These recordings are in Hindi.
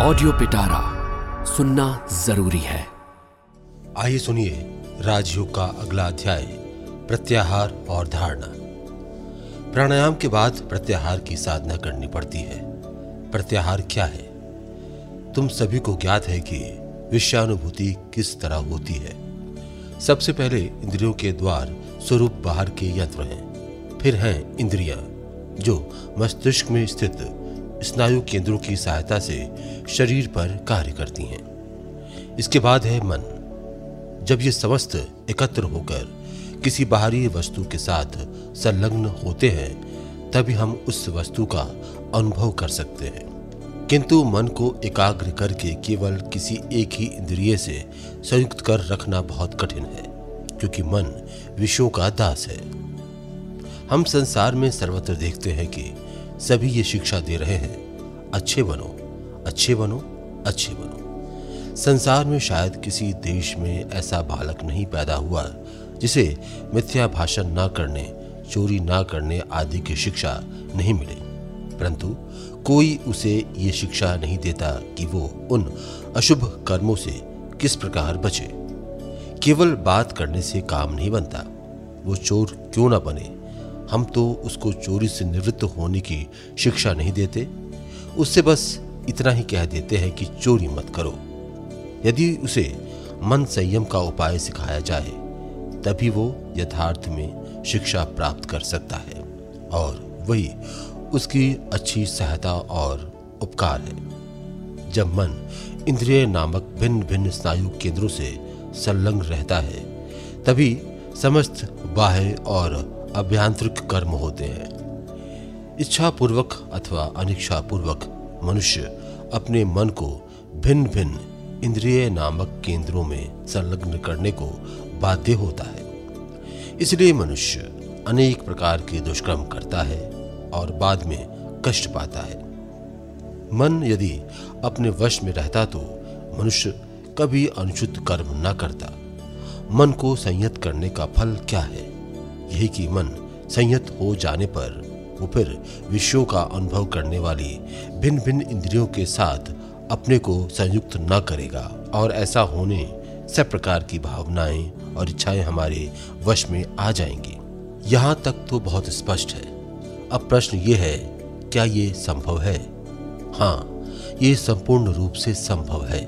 ऑडियो पिटारा सुनना ज़रूरी है। आइए सुनिए राजयोग का अगला अध्याय, प्रत्याहार और धारणा। प्राणायाम के बाद प्रत्याहार की साधना करनी पड़ती है। प्रत्याहार क्या है? तुम सभी को ज्ञात है कि विषयानुभूति किस तरह होती है। सबसे पहले इंद्रियों के द्वार स्वरूप बाहर के यंत्र हैं। फिर हैं इंद्रियाँ, जो मस्तिष्क में स्थित स्नायु केंद्रों की सहायता से शरीर पर कार्य करती हैं। इसके बाद है मन। जब ये समस्त एकत्र होकर किसी बाहरी वस्तु के साथ संलग्न होते हैं, तभी हम उस वस्तु का अनुभव कर सकते हैं। किंतु मन को एकाग्र करके केवल किसी एक ही इंद्रिय से संयुक्त कर रखना बहुत कठिन है, क्योंकि मन विषयों का दास है। हम संसार में सर्वत्र देखते हैं कि सभी ये शिक्षा दे रहे हैं। अच्छे बनो अच्छे बनो अच्छे बनो। संसार में शायद किसी देश में ऐसा बालक नहीं पैदा हुआ, जिसे मिथ्या भाषण ना करने, चोरी ना करने आदि की शिक्षा नहीं मिले। परंतु कोई उसे ये शिक्षा नहीं देता कि वो उन अशुभ कर्मों से किस प्रकार बचे। केवल बात करने से काम नहीं बनता। वो चोर क्यों ना बने? हम तो उसको चोरी से निवृत्त होने की शिक्षा नहीं देते। उससे बस इतना ही कह देते हैं कि चोरी मत करो। यदि उसे मन संयम का उपाय सिखाया जाए, तभी वो यथार्थ में शिक्षा प्राप्त कर सकता है। और वही उसकी अच्छी सहायता और उपकार है। जब मन इंद्रिय नामक भिन्न भिन्न स्नायु केंद्रों से संलग्न रहता है, तभी समस्त बाह्य और अभ्यांतरिक कर्म होते हैं। इच्छा पूर्वक अथवा अनिच्छा पूर्वक मनुष्य अपने मन को भिन्न भिन्न इंद्रिय नामक केंद्रों में संलग्न करने को बाध्य होता है। इसलिए मनुष्य अनेक प्रकार के दुष्कर्म करता है और बाद में कष्ट पाता है। मन यदि अपने वश में रहता तो मनुष्य कभी अनुचित कर्म न करता। मन को संयत करने का फल क्या है? यही कि मन संयत हो जाने पर वो फिर विषयों का अनुभव करने वाली भिन्न भिन्न इंद्रियों के साथ अपने को संयुक्त न करेगा। और ऐसा होने सब प्रकार की भावनाएँ और इच्छाएँ हमारे वश में आ जाएँगी। यहाँ तक तो बहुत स्पष्ट है। अब प्रश्न ये है, क्या ये संभव है? हाँ ये संपूर्ण रूप से संभव है।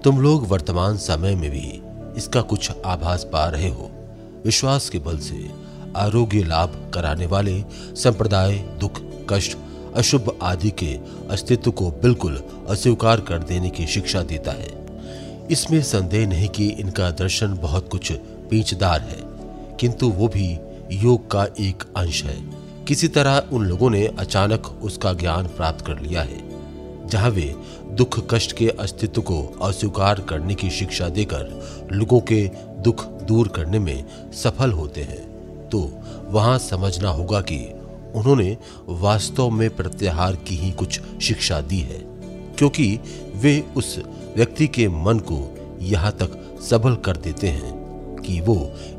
तुम लोग वर्तमान समय में भी इसका कुछ आभास पा रहे हो। विश्वास के बल से आरोग्य लाभ कराने वाले, संप्रदाय, दुख, कष्ट, अशुभ आदि के अस्तित्व को बिल्कुल अस्वीकार कर देने की शिक्षा देता है। इसमें संदेह नहीं कि इनका दर्शन बहुत कुछ पीछदार है, किंतु वो भी योग का एक अंश है। किसी तरह उन लोगों ने अचानक उसका ज्ञान प्राप्त कर लिया है, जहाँ वे दुख, कष्ट के अस्तित्व को अस्वीकार करने की शिक्षा देकर लोगों के दुख दूर करने में सफल होते हैं। तो वहाँ समझना होगा कि उन्होंने वास्तव में प्रत्याहार की ही कुछ शिक्षा दी है, क्योंकि वे उस व्यक्ति के मन को यहाँ तक सबल कर देते हैं कि वो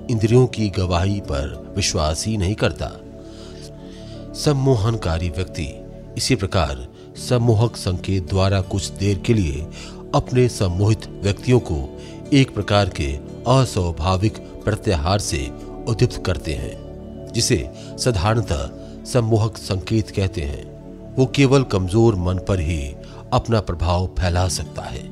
इंद्रियों की गवाही पर विश्वास ही नहीं करता। सम्मोहनकारी व्यक्ति इसी प्रकार सम्मोहक संकेत द्वारा कुछ देर के लिए अपने सम्मोहित व्यक्तियों को एक प्रकार के अस्वाभाविक प्रत्याहार से उद्दीप्त करते हैं, जिसे साधारणतः सम्मोहक संकेत कहते हैं। वो केवल कमज़ोर मन पर ही अपना प्रभाव फैला सकता है।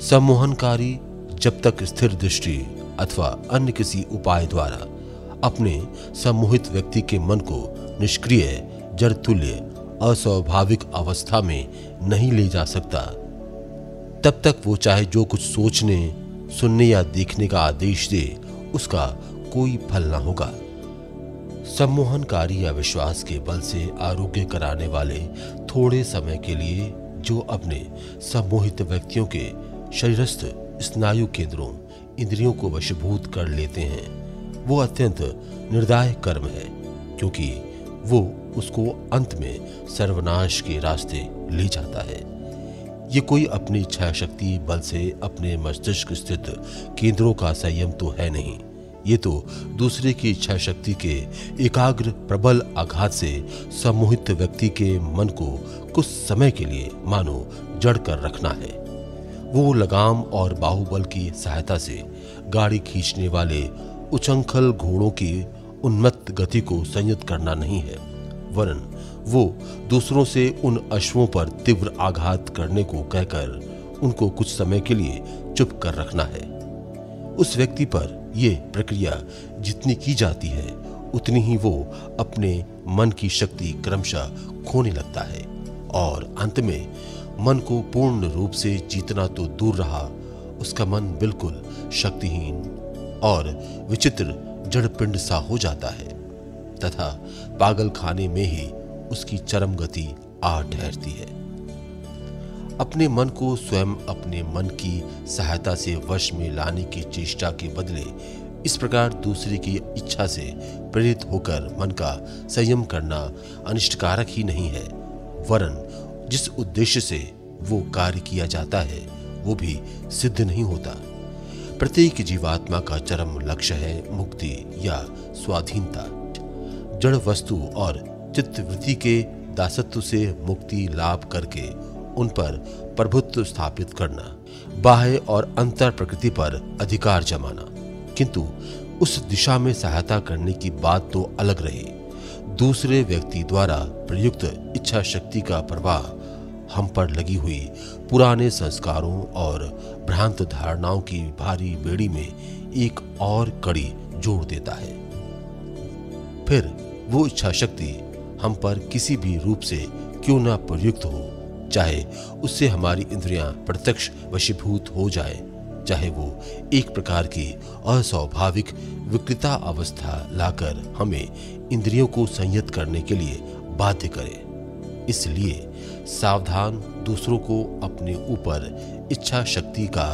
सम्मोहनकारी जब तक स्थिर दृष्टि अथवा अन्य किसी उपाय द्वारा अपने सम्मोहित व्यक्ति के मन को निष्क्रिय, जड़तुल्य, अस्वाभाविक अवस्था में नहीं ले जा सकता, तब तक वो चाहे जो कुछ सोचने, सुनने या देखने का आदेश दे, उसका कोई फल न होगा। सम्मोहनकारी या विश्वास के बल से आरोग्य कराने वाले थोड़े समय के लिए जो अपने सम्मोहित व्यक्तियों के शरीरस्थ स्नायु केंद्रों, इंद्रियों को वशीभूत कर लेते हैं, वो अत्यंत निर्दाय कर्म है, क्योंकि वो उसको अंत में सर्वनाश के रास्ते ले जाता है। ये कोई अपनी इच्छा शक्ति बल से अपने मस्तिष्क स्थित केंद्रों का संयम तो है नहीं। ये तो दूसरे की इच्छा शक्ति के एकाग्र, प्रबल आघात से सम्मोहित व्यक्ति के मन को कुछ समय के लिए मानो जड़ कर रखना है। वो लगाम और बाहुबल की सहायता से गाड़ी खींचने वाले उचंखल घोड़ों की उन्मत्त गति को संयत करना नहीं है, वरन वो दूसरों से उन अश्वों पर तीव्र आघात करने को कहकर उनको कुछ समय के लिए चुप कर रखना है। उस व्यक्ति पर यह प्रक्रिया जितनी की जाती है, उतनी ही वो अपने मन की शक्ति क्रमशः खोने लगता है। और अंत में, मन को पूर्ण रूप से जीतना तो दूर रहा, उसका मन बिल्कुल शक्तिहीन और विचित्र जड़ पिंड सा हो जाता है, तथा पागल खाने में ही उसकी चरम गति आ ठहरती है। अपने मन को स्वयं अपने मन की सहायता से वश में लाने की चेष्टा के बदले इस प्रकार दूसरे की इच्छा से प्रेरित होकर मन का संयम करना अनिष्टकारक ही नहीं है। वरन जिस उद्देश्य से वो कार्य किया जाता है, वो भी सिद्ध नहीं होता। प्रत्येक जीवात्मा का चरम लक्ष्य है मुक्ति या स्वाधीनता। जड़ वस्तु और चित्तवृत्ति के दासत्व से मुक्ति लाभ करके उन पर प्रभुत्व स्थापित करना, बाह्य और अंतर प्रकृति पर अधिकार जमाना। किंतु उस दिशा में सहायता करने की बात तो अलग रही। दूसरे व्यक्ति द्वारा प्रयुक्त इच्छा शक्ति का प्रवाह हम पर लगी हुई पुराने संस्कारों और भ्रांत धारणाओं की भारी बेड़ी में एक और कड़ी जोड़ देता है। फिर वो इच्छा शक्ति हम पर किसी भी रूप से क्यों ना प्रयुक्त हो चाहे उससे हमारी इंद्रियाँ प्रत्यक्ष वशीभूत हो जाए, चाहे वो एक प्रकार की अस्वाभाविक विकृता अवस्था लाकर हमें इंद्रियों को संयत करने के लिए बाध्य करे। इसलिए सावधान दूसरों को अपने ऊपर इच्छा शक्ति का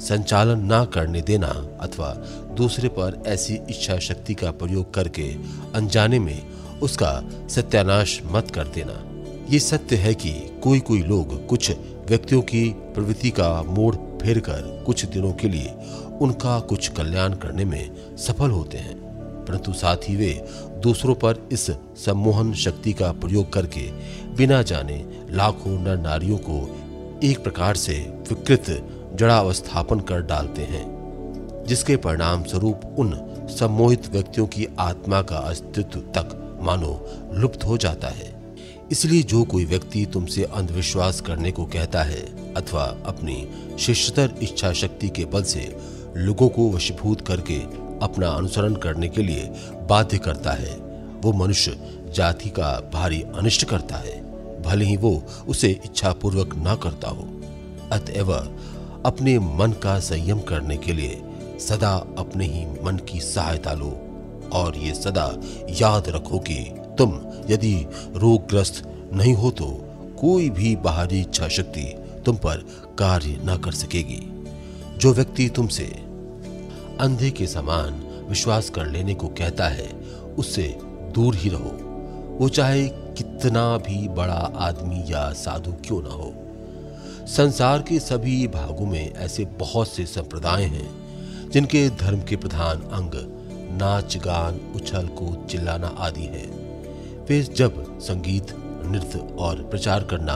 संचालन ना करने देना अथवा दूसरे पर ऐसी इच्छा शक्ति का प्रयोग करके अनजाने में उसका सत्यानाश मत कर देना। ये सत्य है कि कोई कोई लोग कुछ व्यक्तियों की प्रवृत्ति का मोड़ फेर कर कुछ दिनों के लिए उनका कुछ कल्याण करने में सफल होते हैं। परंतु साथ ही वे दूसरों पर इस सम्मोहन शक्ति का प्रयोग करके बिना जाने लाखों नर नारियों को एक प्रकार से विकृत जड़ावस्थापन कर डालते हैं, जिसके परिणाम स्वरूप उन सम्मोहित व्यक्तियों की आत्मा का अस्तित्व तक मानो लुप्त हो जाता है। इसलिए जो कोई व्यक्ति तुमसे अंधविश्वास करने को कहता है अथवा अपनी शिष्यतर इच्छा शक्ति के बल से लोगों को वशीभूत करके अपना अनुसरण करने के लिए बाध्य करता है, वो मनुष्य जाति का भारी अनिष्ट करता है, भले ही वो उसे इच्छा पूर्वक न करता हो। अतएव अपने मन का संयम करने के लिए सदा अपने ही मन की सहायता लो और ये सदा याद रखो कि तुम यदि रोगग्रस्त नहीं हो तो कोई भी बाहरी इच्छा शक्ति तुम पर कार्य न कर सकेगी। जो व्यक्ति तुमसे अंधे के समान विश्वास कर लेने को कहता है, उससे दूर ही रहो। वो चाहे कितना भी बड़ा आदमी या साधु क्यों ना हो। संसार के सभी भागों में ऐसे बहुत से संप्रदाय हैं, जिनके धर्म के प्रधान अंग नाच गान उछल कूद चिल्लाना आदि है। वे जब संगीत, नृत्य और प्रचार करना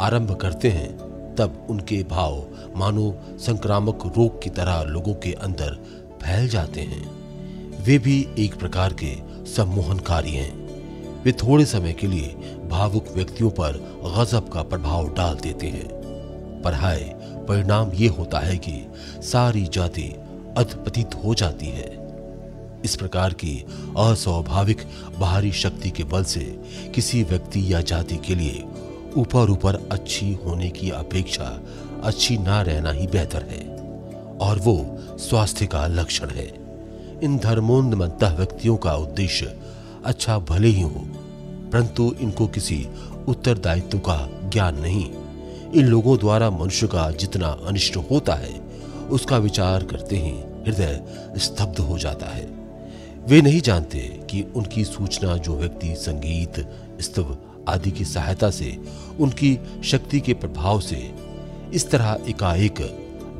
आरंभ करते हैं, तब उनके भाव मानो संक्रामक रोग की तरह लोगों के अंदर फैल जाते हैं। वे भी एक प्रकार के सम्मोहनकारी हैं। वे थोड़े समय के लिए भावुक व्यक्तियों पर गजब का प्रभाव डाल देते हैं। पर हाय, परिणाम ये होता है कि सारी जाति अधपतित हो जाती है। इस प्रकार की अस्वाभाविक बाहरी शक्ति के बल से किसी व्यक्ति या जाति के लिए ऊपर ऊपर अच्छी होने की अपेक्षा अच्छी ना रहना ही बेहतर है, और वो स्वास्थ्य का लक्षण है। इन धर्मोन्मत्त व्यक्तियों का उद्देश्य अच्छा भले ही हो, परंतु इनको किसी उत्तरदायित्व का ज्ञान नहीं। इन लोगों द्वारा मनुष्य का जितना अनिष्ट होता है, उसका विचार करते ही हृदय स्तब्ध हो जाता है। वे नहीं जानते कि उनकी सूचना जो व्यक्ति संगीत, स्तव आदि की सहायता से, उनकी शक्ति के प्रभाव से, इस तरह एकाएक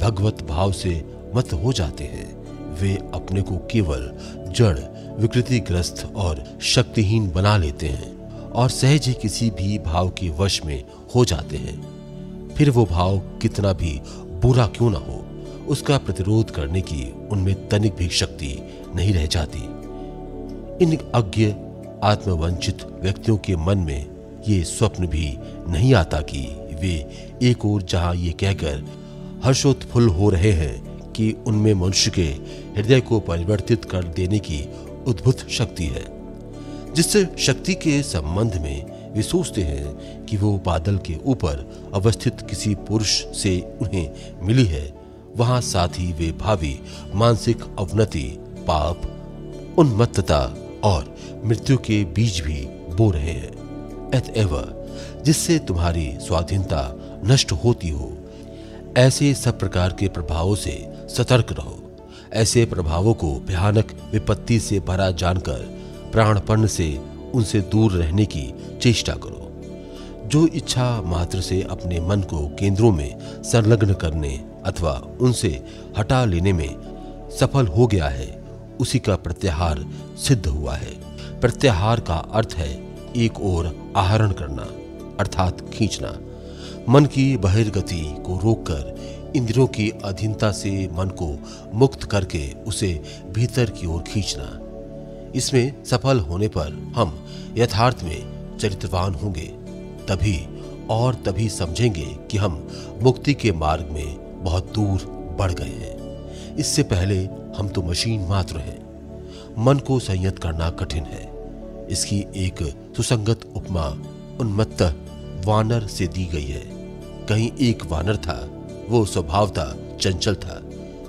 भगवत भाव से मत हो जाते हैं। वे अपने को केवल जड़, विकृतिग्रस्त और शक्तिहीन बना लेते हैं और सहज ही किसी भी भाव के वश में हो जाते हैं। फिर वो भाव कितना भी बुरा क्यों ना हो उसका प्रतिरोध करने की उनमें तनिक भी शक्ति नहीं रह जाती। इन अज्ञ, आत्मवंचित व्यक्तियों के मन में ये स्वप्न भी नहीं आता कि वे एक और जहाँ ये कहकर हर्षोत्फुल्ल हो रहे हैं कि उनमें मनुष्य के हृदय को परिवर्तित कर देने की उद्भुत शक्ति है, जिससे शक्ति के संबंध में वे सोचते हैं कि वो बादल के ऊपर अवस्थित किसी पुरुष से उन्हें मिली है वहाँ साथ ही वे भावी, मानसिक अवनति, पाप, उन्मत्तता और मृत्यु के बीज भी बो रहे हैं। एवं जिससे तुम्हारी स्वाधीनता नष्ट होती हो, ऐसे सब प्रकार के प्रभावों से सतर्क रहो। ऐसे प्रभावों को भयानक विपत्ति से भरा जानकर प्राणपर्ण से उनसे दूर रहने की चेष्टा करो। जो इच्छा मात्र से अपने मन को केंद्रों में संलग्न करने अथवा उनसे हटा लेने में सफल हो गया है, उसी का प्रत्याहार सिद्ध हुआ है। प्रत्याहार का अर्थ है एक और आहरण करना, अर्थात खींचना। मन की बहिर्गति को रोककर, इंद्रियों की अधीनता से मन को मुक्त करके उसे भीतर की ओर खींचना। इसमें सफल होने पर हम यथार्थ में चरित्रवान होंगे। तभी और तभी समझेंगे कि हम मुक्ति के मार्ग में बहुत दूर बढ़ गए हैं। इससे पहले हम तो मशीन मात्र हैं। मन को संयत करना कठिन है। इसकी एक सुसंगत उपमा उन्मत्त वानर से दी गई है। कहीं एक वानर था, वो स्वभाव था, चंचल था,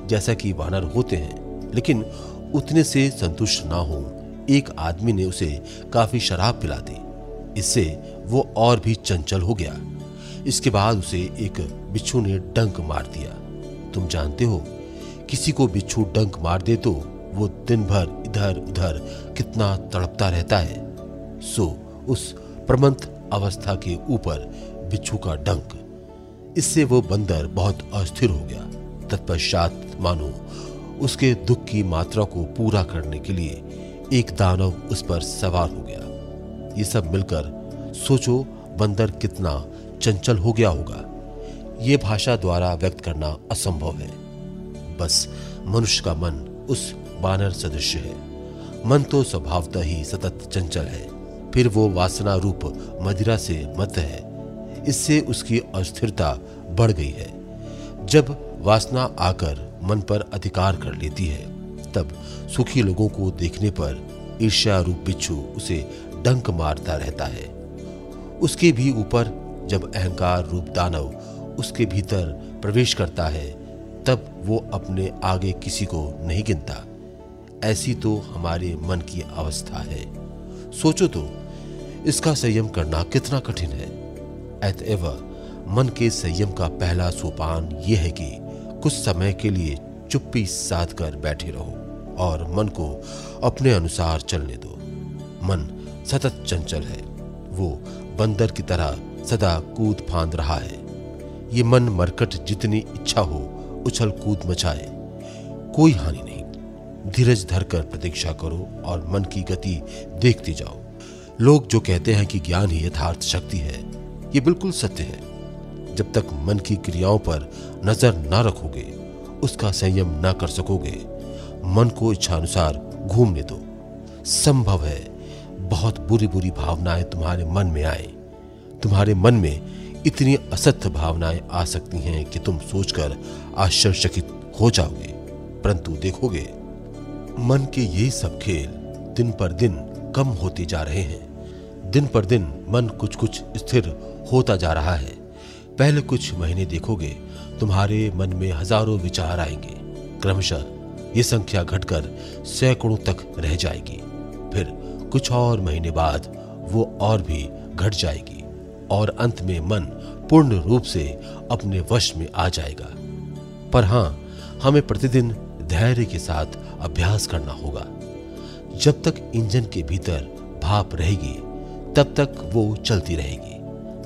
जैसा कि वानर होते हैं। लेकिन उतने से संतुष्ट ना हो, एक आदमी ने उसे काफ़ी शराब पिला दी। इससे वो और भी चंचल हो गया। इसके बाद उसे एक बिच्छू ने डंक मार दिया। तुम जानते हो, किसी को बिच्छू डंक मार दे तो वो दिन भर इधर उधर कितना तड़पता रहता है। सो, उस प्रमंत अवस्था के ऊपर बिच्छू का डंक। इससे वो बंदर बहुत अस्थिर हो गया। तत्पश्चात, मानो, उसके दुख की मात्रा को पूरा करने के लिए एक दानव उस पर सवार हो गया। ये सब मिलकर सोचो बंदर कितना चंचल हो गया होगा। ये भाषा द्वारा व्यक्त करना असंभव है। बस मनुष्य का मन उस बानर सदृश है। मन तो स्वभावतः ही सतत चंचल है। फिर वो वासना रूप मदिरा से मत है। इससे उसकी अस्थिरता बढ़ गई है। जब वासना आकर मन पर अधिकार कर लेती है, तब सुखी लोगों को देखने पर ईर्ष्या रूप बिच्छू उसे डंक मारता रहता है। उसके भी ऊपर जब अहंकार रूप दानव उसके भीतर प्रवेश करता है, तब वो अपने आगे किसी को नहीं गिनता। ऐसी तो हमारे मन की अवस्था है। सोचो तो इसका संयम करना कितना कठिन है। एतएव मन के संयम का पहला सोपान यह है कि कुछ समय के लिए चुप्पी साध कर बैठे रहो और मन को अपने अनुसार चलने दो। मन सतत चंचल है। वो बंदर की तरह सदा कूद फांद रहा है। ये मन मरकट जितनी इच्छा हो, उछल कूद मचाए। कोई हानि नहीं। धीरज धरकर प्रतीक्षा करो और मन की गति देखते जाओ। लोग जो कहते हैं कि ज्ञान ही यथार्थ शक्ति है, ये बिल्कुल सत्य है। जब तक मन की क्रियाओं पर नज़र न रखोगे, उसका संयम न कर सकोगे, मन को इच्छानुसार घूमने दो। संभव है बहुत बुरी बुरी भावनाएँ तुम्हारे मन में आए। तुम्हारे मन में इतनी असत्य भावनाएँ आ सकती हैं कि तुम सोचकर आश्चर्यचकित हो जाओगे। परंतु देखोगे, मन के ये सब खेल दिन पर दिन कम होते जा रहे हैं। दिन पर दिन मन कुछ कुछ स्थिर होता जा रहा है। पहले कुछ महीने देखोगे, तुम्हारे मन में हज़ारों विचार आएँगे। क्रमशः ये संख्या घटकर सैकड़ों तक रह जाएगी। फिर कुछ और महीने बाद वो और भी घट जाएगी और अंत में मन पूर्ण रूप से अपने वश में आ जाएगा। पर हाँ, हमें प्रतिदिन धैर्य के साथ अभ्यास करना होगा। जब तक इंजन के भीतर भाप रहेगी, तब तक वो चलती रहेगी।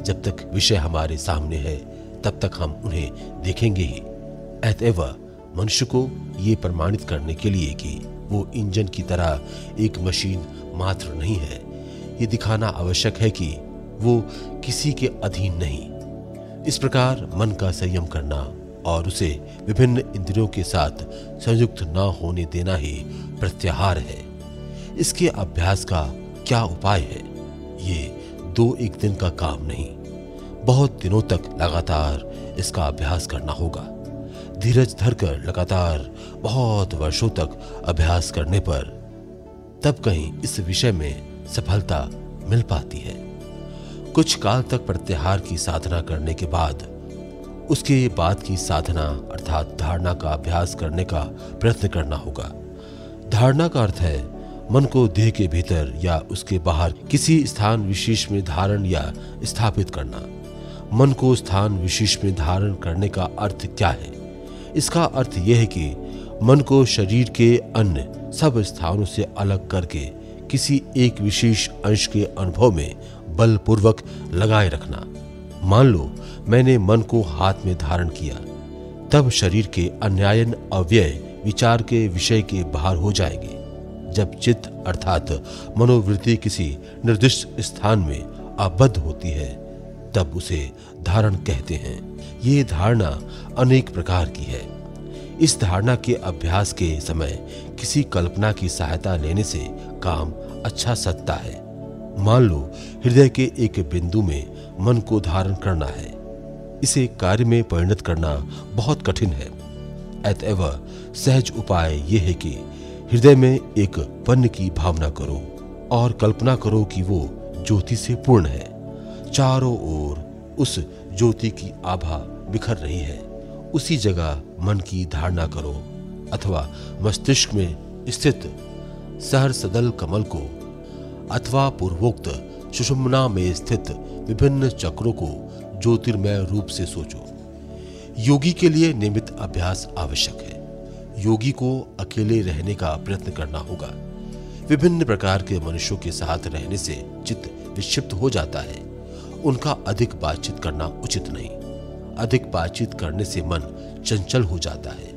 जब तक विषय हमारे सामने है, तब तक हम उन्हें देखेंगे ही। अतएव मनुष्य को ये प्रमाणित करने के लिए कि वो इंजन की तरह एक मशीन मात्र नहीं है। ये दिखाना आवश्यक है कि वो किसी के अधीन नहीं। इस प्रकार मन का संयम करना और उसे विभिन्न इंद्रियों के साथ संयुक्त न होने देना ही प्रत्याहार है। इसके अभ्यास का क्या उपाय है? ये दो एक दिन का काम नहीं। बहुत दिनों तक लगातार इसका अभ्यास करना होगा। धीरज धरकर लगातार बहुत वर्षों तक अभ्यास करने पर तब कहीं इस विषय में सफलता मिल पाती है। कुछ काल तक प्रत्याहार की साधना करने के बाद उसके बाद की साधना अर्थात धारणा का अभ्यास करने का प्रयत्न करना होगा। धारणा का अर्थ है, मन को देह के भीतर या उसके बाहर किसी स्थान विशेष में धारण या स्थापित करना। मन को स्थान विशेष में धारण करने का अर्थ क्या है? इसका अर्थ यह है कि मन को शरीर के अन्य सब स्थानों से अलग करके किसी एक विशेष अंश के अनुभव में बलपूर्वक लगाए रखना। मान लो, मैंने मन को हाथ में धारण किया, तब शरीर के अन्यायन अव्यय विचार के विषय के बाहर हो जाएँगे। जब चित्त अर्थात मनोवृत्ति किसी निर्दिष्ट स्थान में आबद्ध होती है तब उसे धारण कहते हैं। ये धारणा अनेक प्रकार की है। इस धारणा के अभ्यास के समय किसी कल्पना की सहायता लेने से काम अच्छा सकता है। मान लो, हृदय के एक बिंदु में मन को धारण करना है। इसे कार्य में परिणत करना बहुत कठिन है। अतएव सहज उपाय यह है कि हृदय में एक पन्न की भावना करो और कल्पना करो कि वो ज्योति से पूर्ण है। चारों ओर उस ज्योति की आभा बिखर रही है। उसी जगह मन की धारणा करो, अथवा मस्तिष्क में स्थित सहर सदल कमल को, अथवा पूर्वोक्त सुषुम्ना में स्थित विभिन्न चक्रों को ज्योतिर्मय रूप से सोचो। योगी के लिए नियमित अभ्यास आवश्यक है। योगी को अकेले रहने का प्रयत्न करना होगा। विभिन्न प्रकार के मनुष्यों के साथ रहने से चित्त विक्षिप्त हो जाता है। उनका अधिक बातचीत करना उचित नहीं। अधिक बातचीत करने से मन चंचल हो जाता है।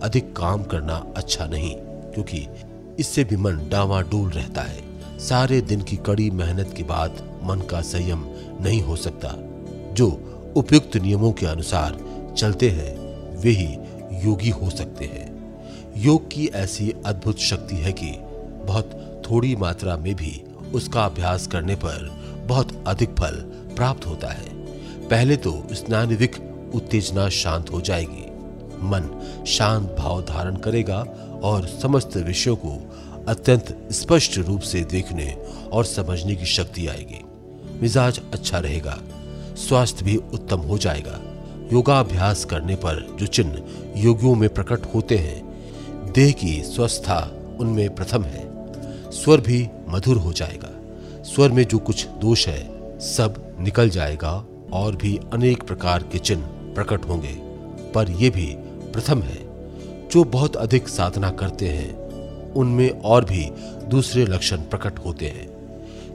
अधिक काम करना अच्छा नहीं, क्योंकि इससे भी मन डावाडोल रहता है। सारे दिन की कड़ी मेहनत के बाद मन का संयम नहीं हो सकता। जो उपयुक्त नियमों के अनुसार चलते हैं, वे ही योगी हो सकते हैं। योग की ऐसी अद्भुत शक्ति है कि बहुत थोड़ी मात्रा में भी उसका अभ्यास करने पर बहुत अधिक फल प्राप्त होता है। पहले तो स्नानिविक उत्तेजना शांत हो जाएगी। मन शांत भाव धारण करेगा और समस्त विषयों को अत्यंत स्पष्ट रूप से देखने और समझने की शक्ति आएगी। मिजाज अच्छा रहेगा, स्वास्थ्य भी उत्तम हो जाएगा। योगाभ्यास करने पर जो चिन्ह योगियों में प्रकट होते हैं, देह की स्वस्थता उनमें प्रथम है। स्वर भी मधुर हो जाएगा। स्वर में जो कुछ दोष है, सब निकल जाएगा और भी अनेक प्रकार के चिन्ह प्रकट होंगे। पर यह भी प्रथम है, जो बहुत अधिक साधना करते हैं, उनमें और भी दूसरे लक्षण प्रकट होते हैं।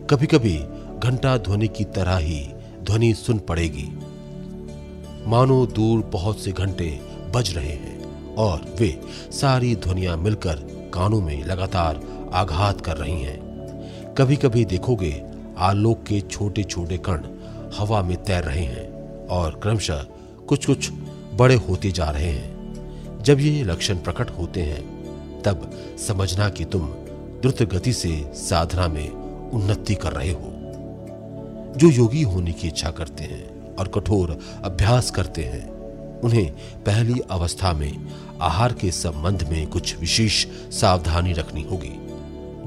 कभी कभी घंटा ध्वनि की तरह ही ध्वनि सुन पड़ेगी। मानो दूर बहुत से घंटे बज रहे हैं और वे सारी ध्वनियाँ मिलकर कानों में लगातार आघात कर रही हैं। कभी कभी देखोगे आलोक के छोटे छोटे कण हवा में तैर रहे हैं और क्रमशः कुछ कुछ बड़े होते जा रहे हैं। जब ये लक्षण प्रकट होते हैं, तब समझना कि तुम द्रुत गति से साधना में उन्नति कर रहे हो। जो योगी होने की इच्छा करते हैं और कठोर अभ्यास करते हैं, उन्हें पहली अवस्था में आहार के संबंध में कुछ विशेष सावधानी रखनी होगी।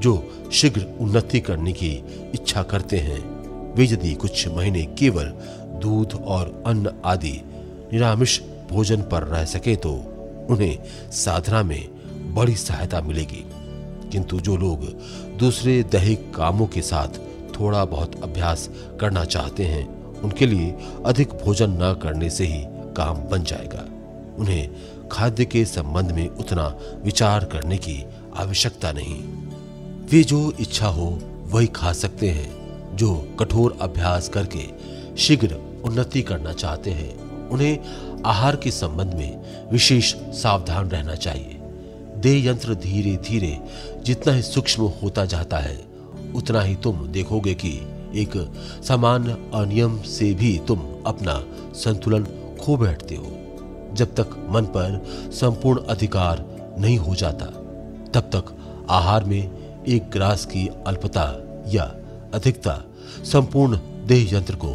जो शीघ्र उन्नति करने की इच्छा करते हैं, वे यदि कुछ महीने केवल दूध और अन्न आदि निरामिष भोजन पर रह सके तो उन्हें साधना में बड़ी सहायता मिलेगी। किंतु जो लोग दूसरे दैहिक कामों के साथ थोड़ा बहुत अभ्यास करना चाहते हैं, उनके लिए अधिक भोजन न करने से ही काम बन जाएगा। उन्हें खाद्य के संबंध में उतना विचार करने की आवश्यकता नहीं। वे जो इच्छा हो, वही खा सकते हैं, जो कठोर अभ्यास करके शीघ्र उन्नति करना चाहते हैं। उन्हें आहार के संबंध में विशेष सावधान रहना चाहिए। देह यंत्र धीरे धीरे जितना ही सूक्ष्म होता जाता है, उतना ही तुम देखोगे कि एक सामान्य अनियम से भी तुम अपना संतुलन खो बैठते हो। जब तक मन पर संपूर्ण अधिकार नहीं हो जाता, तब तक आहार में एक ग्रास की अल्पता या अधिकता संपूर्ण देह यंत्र को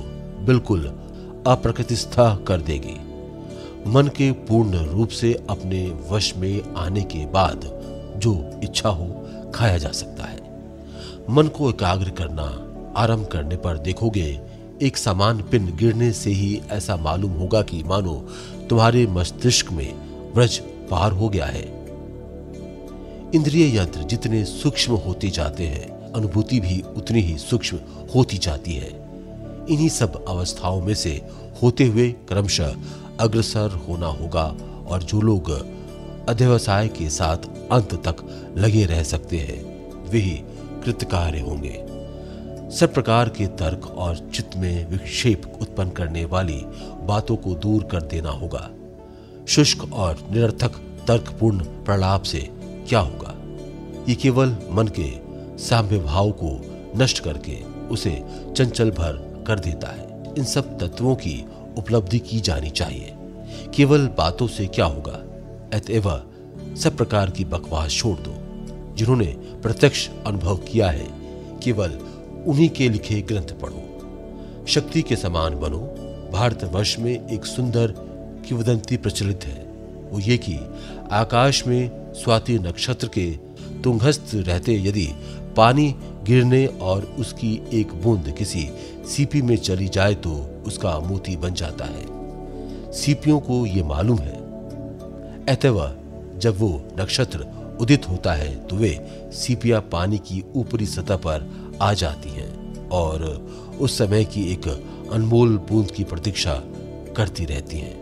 बिल्कुल अप्रकृतिस्था कर देगी। मन के पूर्ण रूप से अपने वश में आने के बाद जो इच्छा हो, खाया जा सकता है। मन को एकाग्र करना, आरंभ करने पर देखोगे, एक समान पिन गिरने से ही ऐसा मालूम होगा कि मानो तुम्हारे मस्तिष्क में ब्रज पार हो गया है। इंद्रिय यंत्र जितने सूक्ष्म होते जाते हैं, अनुभूति भी उतनी ही सूक्ष्म होती जाती है। इन्हीं सब अवस्थाओं में से होते हुए क्रमशः अग्रसर होना होगा और जो लोग अध्यवसाय के साथ अंत तक लगे रह सकते हैं, वे ही कृतकार्य होंगे। सब प्रकार के तर्क और चित्त में विक्षेप उत्पन्न करने वाली बातों को दूर कर देना होगा। शुष्क और निरर्थक तर्कपूर्ण प्रलाप से क्या होगा? ये केवल मन के साम्य भाव को नष्ट करके उसे चंचल भर कर देता है। इन सब तत्वों की उपलब्धि की जानी चाहिए। केवल बातों से क्या होगा? अतएव सब प्रकार की बकवास छोड़ दो। जिन्होंने प्रत्यक्ष अनुभव किया है, केवल उन्हीं के लिखे ग्रंथ पढ़ो। शक्ति के समान बनो। भारतवर्ष में एक सुंदर किवदंती प्रचलित है। वो ये कि आकाश में स्वाति नक्षत्र के तुंगस्त रहते यदि पानी गिरने और उसकी एक बूंद किसी सीपी में चली जाए तो उसका मोती बन जाता है। सीपियों को ये मालूम है। अतव जब वो नक्षत्र उदित होता है तो वे सीपियाँ पानी की ऊपरी सतह पर आ जाती हैं और उस समय की एक अनमोल बूंद की प्रतीक्षा करती रहती हैं।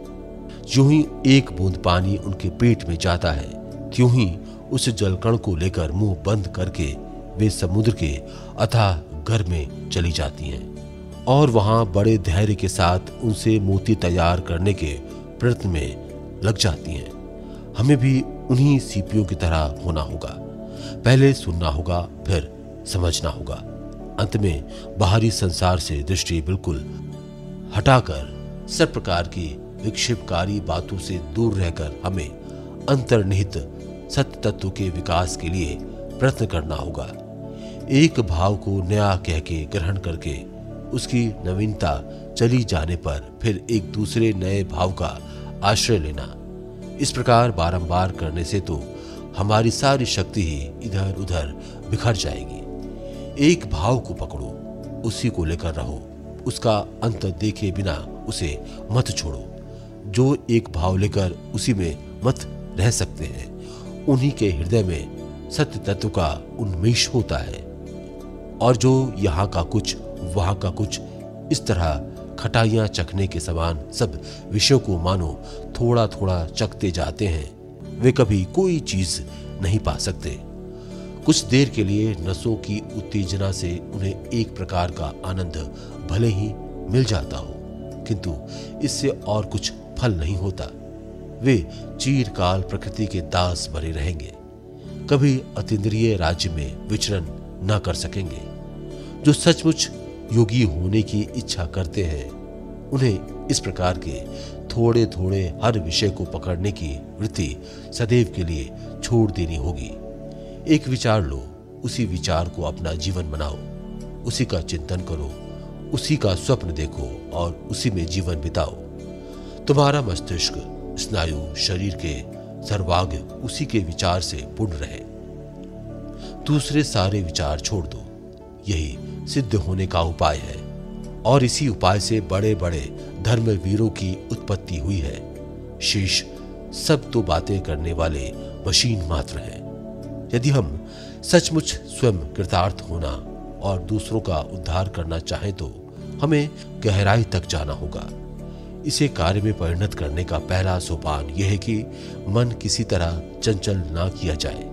जो ही एक बूंद पानी उनके पेट में जाता है, त्यों ही उस जलकण को लेकर मुँह बंद करके वे समुद्र के अथाह घर में चली जाती हैं और वहाँ बड़े धैर्य के साथ उनसे मोती तैयार करने के प्रयत्न में लग जाती हैं। हमें भी उन्हीं सीपियों की तरह होना होगा। पहले सुनना होगा, फिर समझना होगा। अंत में बाहरी संसार से दृष्टि बिल्कुल हटाकर सब प्रकार की विक्षेपकारी बातों से दूर रहकर हमें अंतर्निहित सत्य तत्व के विकास के लिए प्रयत्न करना होगा। एक भाव को नया कह के ग्रहण करके उसकी नवीनता चली जाने पर फिर एक दूसरे नए भाव का आश्रय लेना। इस प्रकार बारंबार करने से तो हमारी सारी शक्ति ही इधर उधर बिखर जाएगी। एक भाव को पकड़ो, उसी को लेकर रहो, उसका अंत देखे बिना उसे मत छोड़ो। जो एक भाव लेकर उसी में मत रह सकते हैं। उन्हीं के हृदय में सत्य तत्व का उन्मेष होता है। और जो यहाँ का कुछ, वहाँ का कुछ, इस तरह खटाइयाँ चखने के समान सब विषयों को मानो थोड़ा थोड़ा चखते जाते हैं, वे कभी कोई चीज़ नहीं पा सकते। कुछ देर के लिए नसों की उत्तेजना से उन्हें एक प्रकार का आनंद भले ही मिल जाता हो, किंतु इससे और कुछ फल नहीं होता। वे चीरकाल प्रकृति के दास बने रहेंगे। कभी अतिद्रिय राज्य में विचरण न कर सकेंगे। जो सचमुच योगी होने की इच्छा करते हैं, उन्हें इस प्रकार के थोड़े थोड़े हर विषय को पकड़ने की वृत्ति सदैव के लिए छोड़ देनी होगी। एक विचार लो, उसी विचार को अपना जीवन बनाओ। उसी का चिंतन करो, उसी का स्वप्न देखो और उसी में जीवन बिताओ। तुम्हारा मस्तिष्क, स्नायु, शरीर के सर्वाग्य उसी के विचार से पूर्ण रहे। दूसरे सारे विचार छोड़ दो। यही सिद्ध होने का उपाय है। और इसी उपाय से बड़े बड़े धर्मवीरों की उत्पत्ति हुई है। शीश सब तो बातें करने वाले मशीन मात्र हैं। यदि हम सचमुच स्वयं कृतार्थ होना और दूसरों का उद्धार करना चाहें तो हमें गहराई तक जाना होगा। इसे कार्य में परिणत करने का पहला सोपान यह है कि मन किसी तरह चंचल ना किया जाए,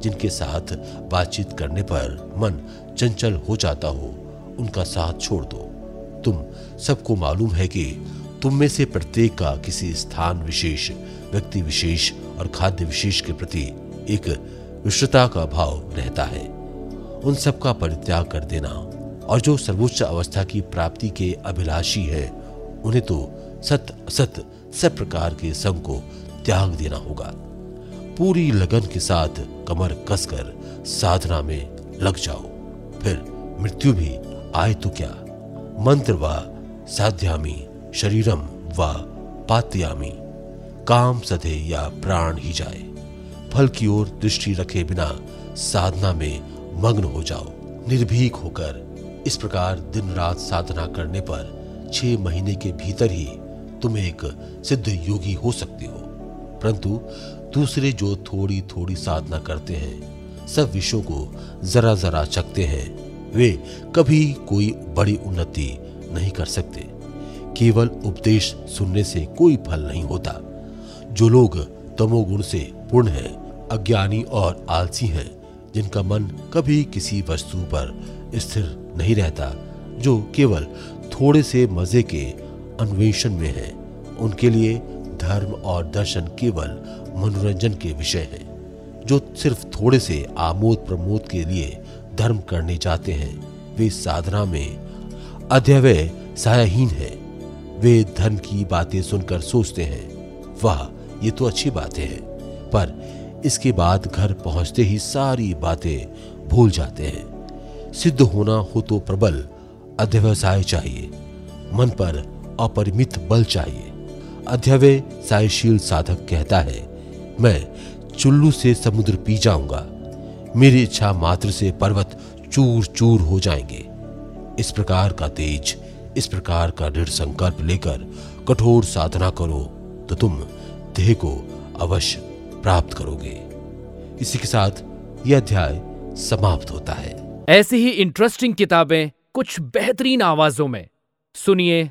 जिनके साथ बातचीत करने पर मन चंचल हो जाता हो, उनका साथ छोड़ दो। तुम सबको मालूम है कि तुम में से प्रत्येक का किसी स्थान विशेष, व्यक्ति विशेष और खाद्य विशेष के प्रति एक विश्वता का भाव रहता है। उन सब का परित्याग कर देना और जो सर्वोच्च अवस्था की प्राप्ति के अभिलाषी है, उन्हें तो सत असत सब प्रकार के संग को त्याग देना होगा। पूरी लगन के साथ कमर कसकर साधना में लग जाओ। फिर मृत्यु भी आए तो क्या? मंत्र व साध्यामी, शरीरम व पात्यामी। काम सधे या प्राण ही जाए। फल की ओर दृष्टि रखे बिना साधना में मग्न हो जाओ। निर्भीक होकर इस प्रकार दिन रात साधना करने पर छह महीने के भीतर ही तुम एक सिद्ध योगी हो सकते हो। परंतु दूसरे जो थोड़ी थोड़ी साधना करते हैं सब विषयों को जरा जरा चखते हैं वे कभी कोई बड़ी उन्नति नहीं कर सकते। केवल उपदेश सुनने से कोई फल नहीं होता। जो लोग तमोगुण से पूर्ण हैं, अज्ञानी और आलसी हैं, जिनका मन कभी किसी वस्तु पर स्थिर नहीं रहता जो केवल थोड़े से मज़े के अन्वेषण में है। उनके लिए धर्म और दर्शन केवल मनोरंजन के विषय हैं, जो सिर्फ़ थोड़े से आमोद प्रमोद के लिए धर्म करने जाते हैं। वे साधना में अध्यवय सायाहीन है। वे धर्म की बातें सुनकर सोचते हैं, वाह, ये तो अच्छी बातें हैं। पर इसके बाद घर पहुँचते ही सारी बातें भूल जाते हैं। सिद्ध होना हो तो प्रबल अध्यवसाय चाहिए। मन पर अपरिमित बल चाहिए। अध्यवय सायशील साधक कहता है, मैं चुल्लू से समुद्र पी जाऊँगा। मेरी इच्छा मात्र से पर्वत चूर चूर हो जाएँगे। इस प्रकार का तेज, इस प्रकार का दृढ़ संकल्प लेकर कठोर साधना करो तो तुम देह को अवश्य प्राप्त करोगे। इसी के साथ यह अध्याय समाप्त होता है। ऐसी ही इंटरेस्टिंग किताबें कुछ बेहतरीन आवाजों में। सुनिए